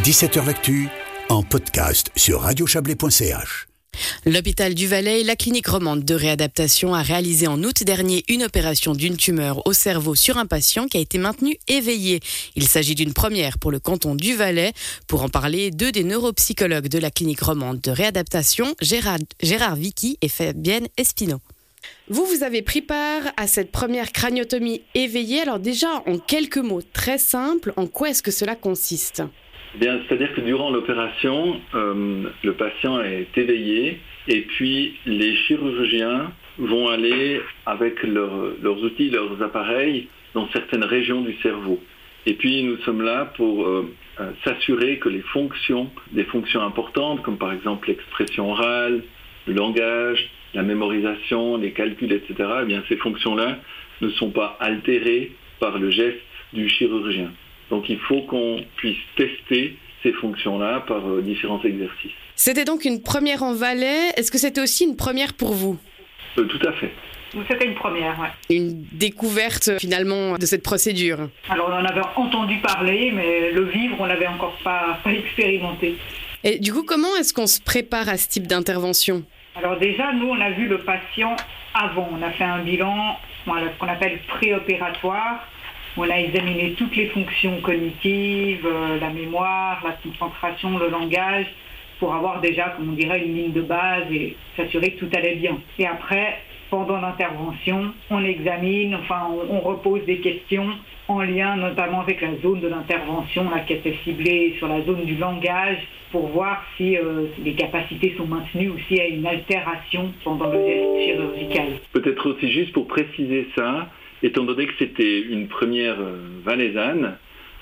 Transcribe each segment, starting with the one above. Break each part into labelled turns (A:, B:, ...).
A: 17h L'actu en podcast sur radiochablais.ch.
B: L'hôpital du Valais et la clinique romande de réadaptation a réalisé en août dernier une opération d'une tumeur au cerveau sur un patient qui a été maintenu éveillé. Il s'agit d'une première pour le canton du Valais. Pour en parler, deux des neuropsychologues de la clinique romande de réadaptation, Gérard, Gérard Vicky et Fabienne Espino. Vous, vous avez pris part à cette première craniotomie éveillée. Alors déjà, en quelques mots très simples, en quoi est-ce que cela consiste?
C: Bien, c'est-à-dire que durant l'opération, euh, le patient est éveillé et puis les chirurgiens vont aller avec leurs outils, leurs appareils dans certaines régions du cerveau. Et puis nous sommes là pour euh, euh, s'assurer que les fonctions, des fonctions importantes comme par exemple l'expression orale, le langage, la mémorisation, les calculs, etc., eh ces fonctions-là ne sont pas altérées par le geste du chirurgien. Donc il faut qu'on puisse tester ces fonctions-là par euh, différents exercices.
B: C'était donc une première en Valais. Est-ce que c'était aussi une première pour vous?
C: Euh, Tout à fait.
D: C'était une première, oui.
B: Une découverte finalement de cette procédure.
D: Alors on en avait entendu parler, mais le vivre, on l'avait encore pas, pas expérimenté.
B: Et du coup, comment est-ce qu'on se prépare à ce type d'intervention?
D: Alors déjà, nous, on a vu le patient avant. On a fait un bilan, ce qu'on appelle préopératoire. On a examiné toutes les fonctions cognitives, euh, la mémoire, la concentration, le langage, pour avoir déjà, comme on dirait, une ligne de base et s'assurer que tout allait bien. Et après, pendant l'intervention, on examine, enfin, on, repose des questions en lien notamment avec la zone de l'intervention, qui était ciblée sur la zone du langage, pour voir si euh, les capacités sont maintenues ou s'il y a une altération pendant le geste chirurgical.
C: Peut-être aussi juste pour préciser ça, étant donné que c'était une première euh, valaisanne,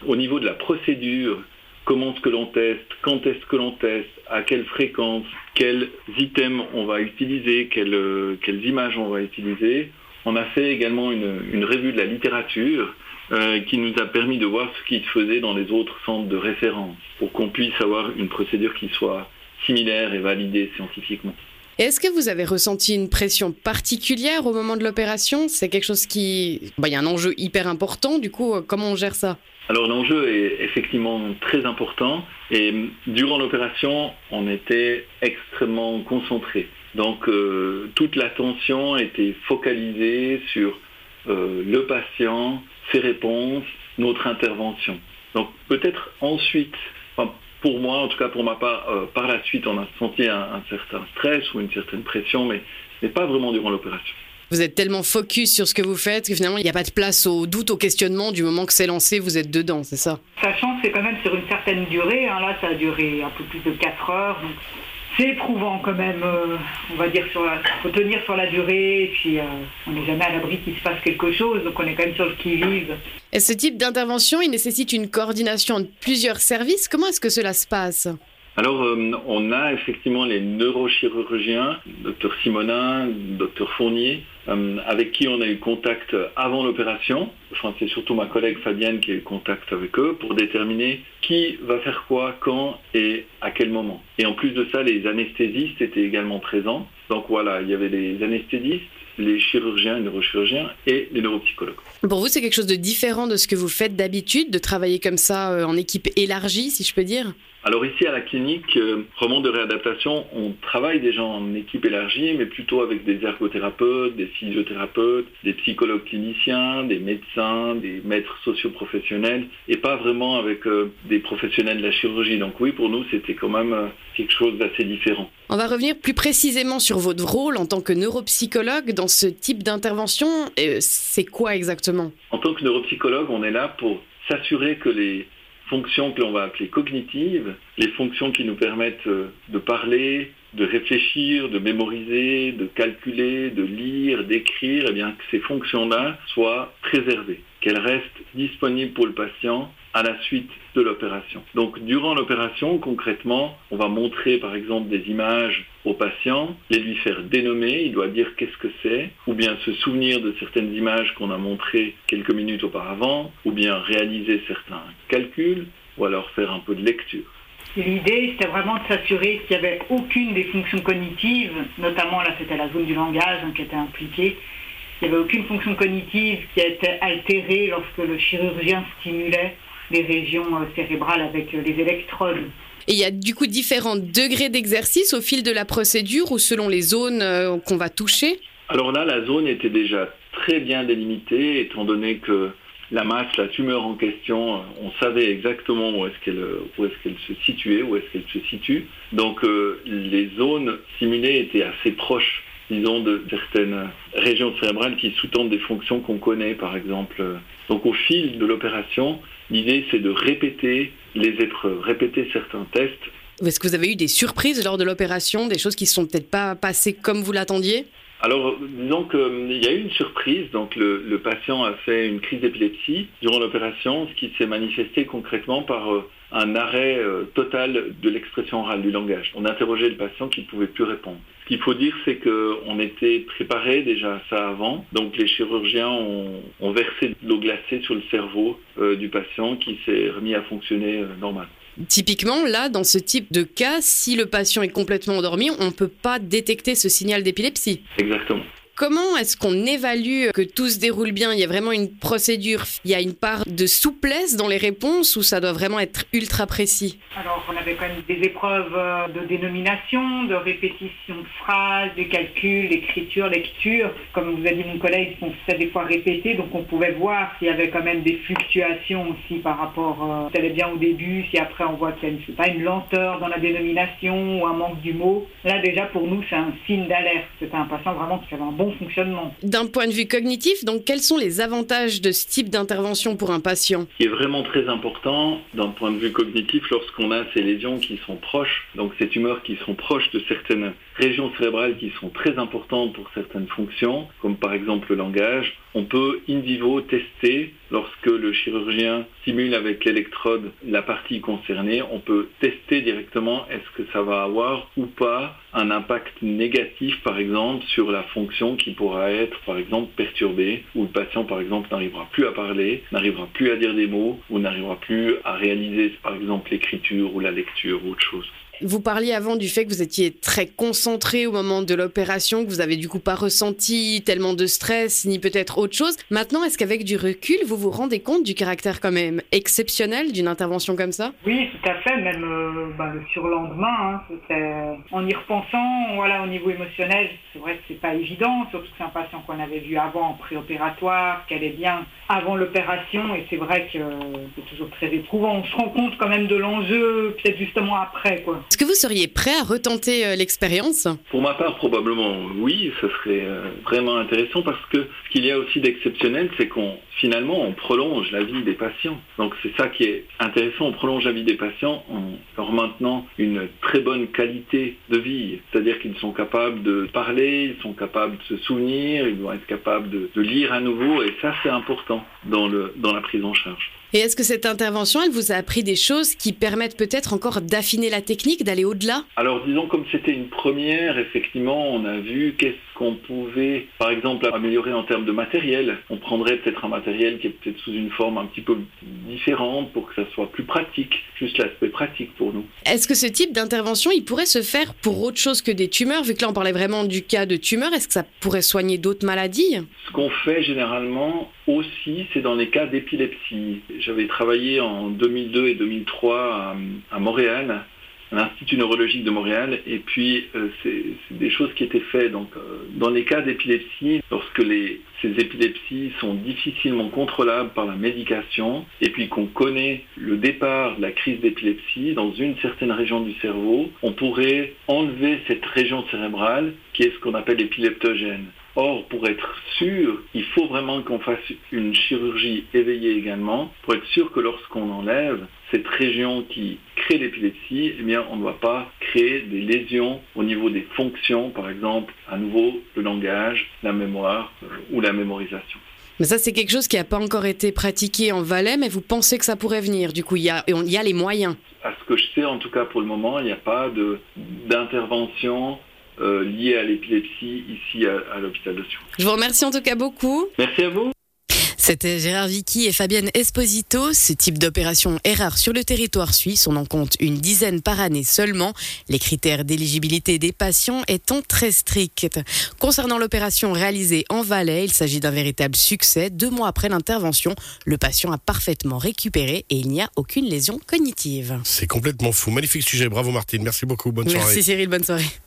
C: au niveau de la procédure, comment est-ce que l'on teste, quand est-ce que l'on teste, à quelle fréquence, quels items on va utiliser, quelles, euh, images on va utiliser. On a fait également une, une revue de la littérature euh, qui nous a permis de voir ce qui se faisait dans les autres centres de référence pour qu'on puisse avoir une procédure qui soit similaire et validée scientifiquement.
B: Est-ce que vous avez ressenti une pression particulière au moment de l'opération? C'est quelque chose qui... Bah, il y a un enjeu hyper important, du coup, euh, comment on gère ça?
C: Alors l'enjeu est effectivement très important et durant l'opération, on était extrêmement concentré. Donc euh, toute l'attention était focalisée sur euh, le patient, ses réponses, notre intervention. Donc peut-être ensuite, pour moi, en tout cas pour ma part, euh, par la suite, on a senti un, certain stress ou une certaine pression, mais, mais pas vraiment durant l'opération.
B: Vous êtes tellement focus sur ce que vous faites que finalement, il n'y a pas de place au doute, au questionnement. Du moment que c'est lancé, vous êtes dedans, c'est ça?
D: Sachant que c'est quand même sur une certaine durée. Hein. là, ça a duré un peu plus de 4 heures. Donc c'est éprouvant quand même, euh, on va dire, sur faut tenir sur la durée, et puis euh, on n'est jamais à l'abri qu'il se passe quelque chose, donc on est quand même sur le qui-vive.
B: Et ce type d'intervention, il nécessite une coordination de plusieurs services. Comment est-ce que cela se passe?
C: Alors, euh, on a effectivement les neurochirurgiens, docteur Simonin, docteur Fournier, euh, avec qui on a eu contact avant l'opération. Enfin, c'est surtout ma collègue Fabienne qui a eu contact avec eux pour déterminer qui va faire quoi, quand et à quel moment. Et en plus de ça, les anesthésistes étaient également présents. Donc voilà, il y avait les anesthésistes, les chirurgiens, les neurochirurgiens et les neuropsychologues.
B: Pour vous, c'est quelque chose de différent de ce que vous faites d'habitude, de travailler comme ça euh, en équipe élargie, si je peux dire?
C: Alors ici à la clinique euh, Roman de réadaptation, on travaille déjà en équipe élargie, mais plutôt avec des ergothérapeutes, des physiothérapeutes, des psychologues cliniciens, des médecins, des maîtres socioprofessionnels, et pas vraiment avec euh, des professionnels de la chirurgie. Donc oui, pour nous, c'était quand même euh, quelque chose d'assez différent.
B: On va revenir plus précisément sur votre rôle en tant que neuropsychologue dans ce type d'intervention. C'est quoi exactement?
C: En tant que neuropsychologue, on est là pour s'assurer que les fonctions que l'on va appeler cognitives, les fonctions qui nous permettent euh, de parler, de réfléchir, de mémoriser, de calculer, de lire, d'écrire, eh bien que ces fonctions-là soient préservées, qu'elles restent disponibles pour le patient à la suite de l'opération. Donc durant l'opération, concrètement, on va montrer par exemple des images au patient, les lui faire dénommer, il doit dire qu'est-ce que c'est, ou bien se souvenir de certaines images qu'on a montrées quelques minutes auparavant, ou bien réaliser certains calculs, ou alors faire un peu de lecture.
D: L'idée, c'était vraiment de s'assurer qu'il n'y avait aucune des fonctions cognitives, notamment là c'était la zone du langage hein, qui était impliquée, il n'y avait aucune fonction cognitive qui a été altérée lorsque le chirurgien stimulait les régions cérébrales avec les électrodes.
B: Et il y a du coup différents degrés d'exercice au fil de la procédure ou selon les zones qu'on va toucher?
C: Alors là, la zone était déjà très bien délimitée, étant donné que la masse, la tumeur en question, on savait exactement où est-ce qu'elle est qu'elle se situait, où est-ce qu'elle se situe. Donc euh, les zones simulées étaient assez proches, disons, de certaines régions cérébrales qui sous-tendent des fonctions qu'on connaît, par exemple. Donc au fil de l'opération, l'idée c'est de répéter les épreuves, répéter certains tests.
B: Est-ce que vous avez eu des surprises lors de l'opération, des choses qui ne sont peut-être pas passées comme vous l'attendiez?
C: Alors, disons qu'il euh, y a eu une surprise. Donc, le, patient a fait une crise d'épilepsie durant l'opération, ce qui s'est manifesté concrètement par euh, un arrêt euh, total de l'expression orale du langage. On a interrogé le patient qui ne pouvait plus répondre. Ce qu'il faut dire, c'est qu'on était préparé déjà à ça avant. Donc, les chirurgiens ont, versé de l'eau glacée sur le cerveau du patient qui s'est remis à fonctionner normal.
B: Typiquement, là, dans ce type de cas, si le patient est complètement endormi, on ne peut pas détecter ce signal d'épilepsie.
C: Exactement.
B: Comment est-ce qu'on évalue que tout se déroule bien? Il y a vraiment une procédure, il y a une part de souplesse dans les réponses ou ça doit vraiment être ultra précis?
D: Alors, on avait quand même des épreuves euh, de dénomination, de répétition de phrases, des calculs, d'écriture, lecture. Comme vous a dit mon collègue, on s'est des fois répété, donc on pouvait voir s'il y avait quand même des fluctuations aussi par rapport, euh, si bien au début, si après on voit qu'il y a une, pas, une lenteur dans la dénomination ou un manque du mot. Là, déjà, pour nous, c'est un signe d'alerte. C'est un patient vraiment qui avait un bon fonctionnement.
B: D'un point de vue cognitif, donc quels sont les avantages de ce type d'intervention pour un patient?
C: Ce qui est vraiment très important d'un point de vue cognitif lorsqu'on a ces lésions qui sont proches, donc ces tumeurs qui sont proches de certaines régions cérébrales qui sont très importantes pour certaines fonctions, comme par exemple le langage, on peut in vivo tester lorsque le chirurgien simule avec l'électrode la partie concernée, on peut tester directement est-ce que ça va avoir ou pas un impact négatif par exemple sur la fonction qui pourra être par exemple perturbée ou le patient par exemple n'arrivera plus à parler, n'arrivera plus à dire des mots ou n'arrivera plus à réaliser par exemple l'écriture ou la lecture ou autre chose.
B: Vous parliez avant du fait que vous étiez très concentré au moment de l'opération, que vous avez du coup pas ressenti tellement de stress ni peut-être autre chose. Maintenant, est-ce qu'avec du recul, vous vous rendez compte du caractère quand même exceptionnel d'une intervention comme ça?
D: Oui, tout à fait. Même euh, bah, le surlendemain, hein, en y repensant, voilà, au niveau émotionnel, c'est vrai que c'est pas évident, surtout que c'est un patient qu'on avait vu avant en préopératoire, qu'elle est bien avant l'opération, et c'est vrai que c'est toujours très éprouvant. On se rend compte quand même de l'enjeu, peut-être justement après, quoi.
B: Est-ce que vous seriez prêt à retenter euh, l'expérience?
C: Pour ma part, probablement oui, ce serait euh, vraiment intéressant parce que ce qu'il y a aussi d'exceptionnel, c'est qu'on finalement on prolonge la vie des patients. Donc c'est ça qui est intéressant, on prolonge la vie des patients en leur maintenant une très bonne qualité de vie. C'est-à-dire qu'ils sont capables de parler, ils sont capables de se souvenir, ils vont être capables de, de lire à nouveau et ça c'est important dans, le, dans la prise en charge.
B: Et est-ce que cette intervention, elle vous a appris des choses qui permettent peut-être encore d'affiner la technique, d'aller au-delà
C: Alors disons comme c'était une première, effectivement, on a vu qu'est-ce qu'on pouvait, par exemple, améliorer en termes de matériel. On prendrait peut-être un matériel qui est peut-être sous une forme un petit peu différente pour que ça soit plus pratique, juste l'aspect pratique pour nous.
B: Est-ce que ce type d'intervention, il pourrait se faire pour autre chose que des tumeurs? Vu que là, on parlait vraiment du cas de tumeur, est-ce que ça pourrait soigner d'autres maladies?
C: Ce qu'on fait généralement aussi, c'est dans les cas d'épilepsie. J'avais travaillé en 2002 et 2003 à, Montréal l'Institut neurologique de Montréal. Et puis, euh, c'est des choses qui étaient faites. Donc, euh, dans les cas d'épilepsie, lorsque les, ces épilepsies sont difficilement contrôlables par la médication, et puis qu'on connaît le départ de la crise d'épilepsie dans une certaine région du cerveau, on pourrait enlever cette région cérébrale qui est ce qu'on appelle l'épileptogène. Or, pour être sûr, il faut vraiment qu'on fasse une chirurgie éveillée également, pour être sûr que lorsqu'on enlève cette région qui crée l'épilepsie, eh bien, on ne va pas créer des lésions au niveau des fonctions, par exemple, à nouveau, le langage, la mémoire euh, ou la mémorisation.
B: Mais ça, c'est quelque chose qui n'a pas encore été pratiqué en Valais, mais vous pensez que ça pourrait venir Du coup, il y a, il y a les moyens.
C: À ce que je sais, en tout cas pour le moment, il n'y a pas d'intervention euh, liée à l'épilepsie ici à, à l'hôpital de Sion.
B: Je vous remercie en tout cas beaucoup.
C: Merci à vous.
B: C'était Gérard Vicky et Fabienne Esposito. Ce type d'opération est rare sur le territoire suisse. On en compte une dizaine par année seulement. Les critères d'éligibilité des patients étant très stricts. Concernant l'opération réalisée en Valais, il s'agit d'un véritable succès. Deux mois après l'intervention, le patient a parfaitement récupéré et il n'y a aucune lésion cognitive.
E: C'est complètement fou. Magnifique sujet. Bravo Martine. Merci beaucoup. Bonne soirée.
B: Merci Cyril. Bonne soirée.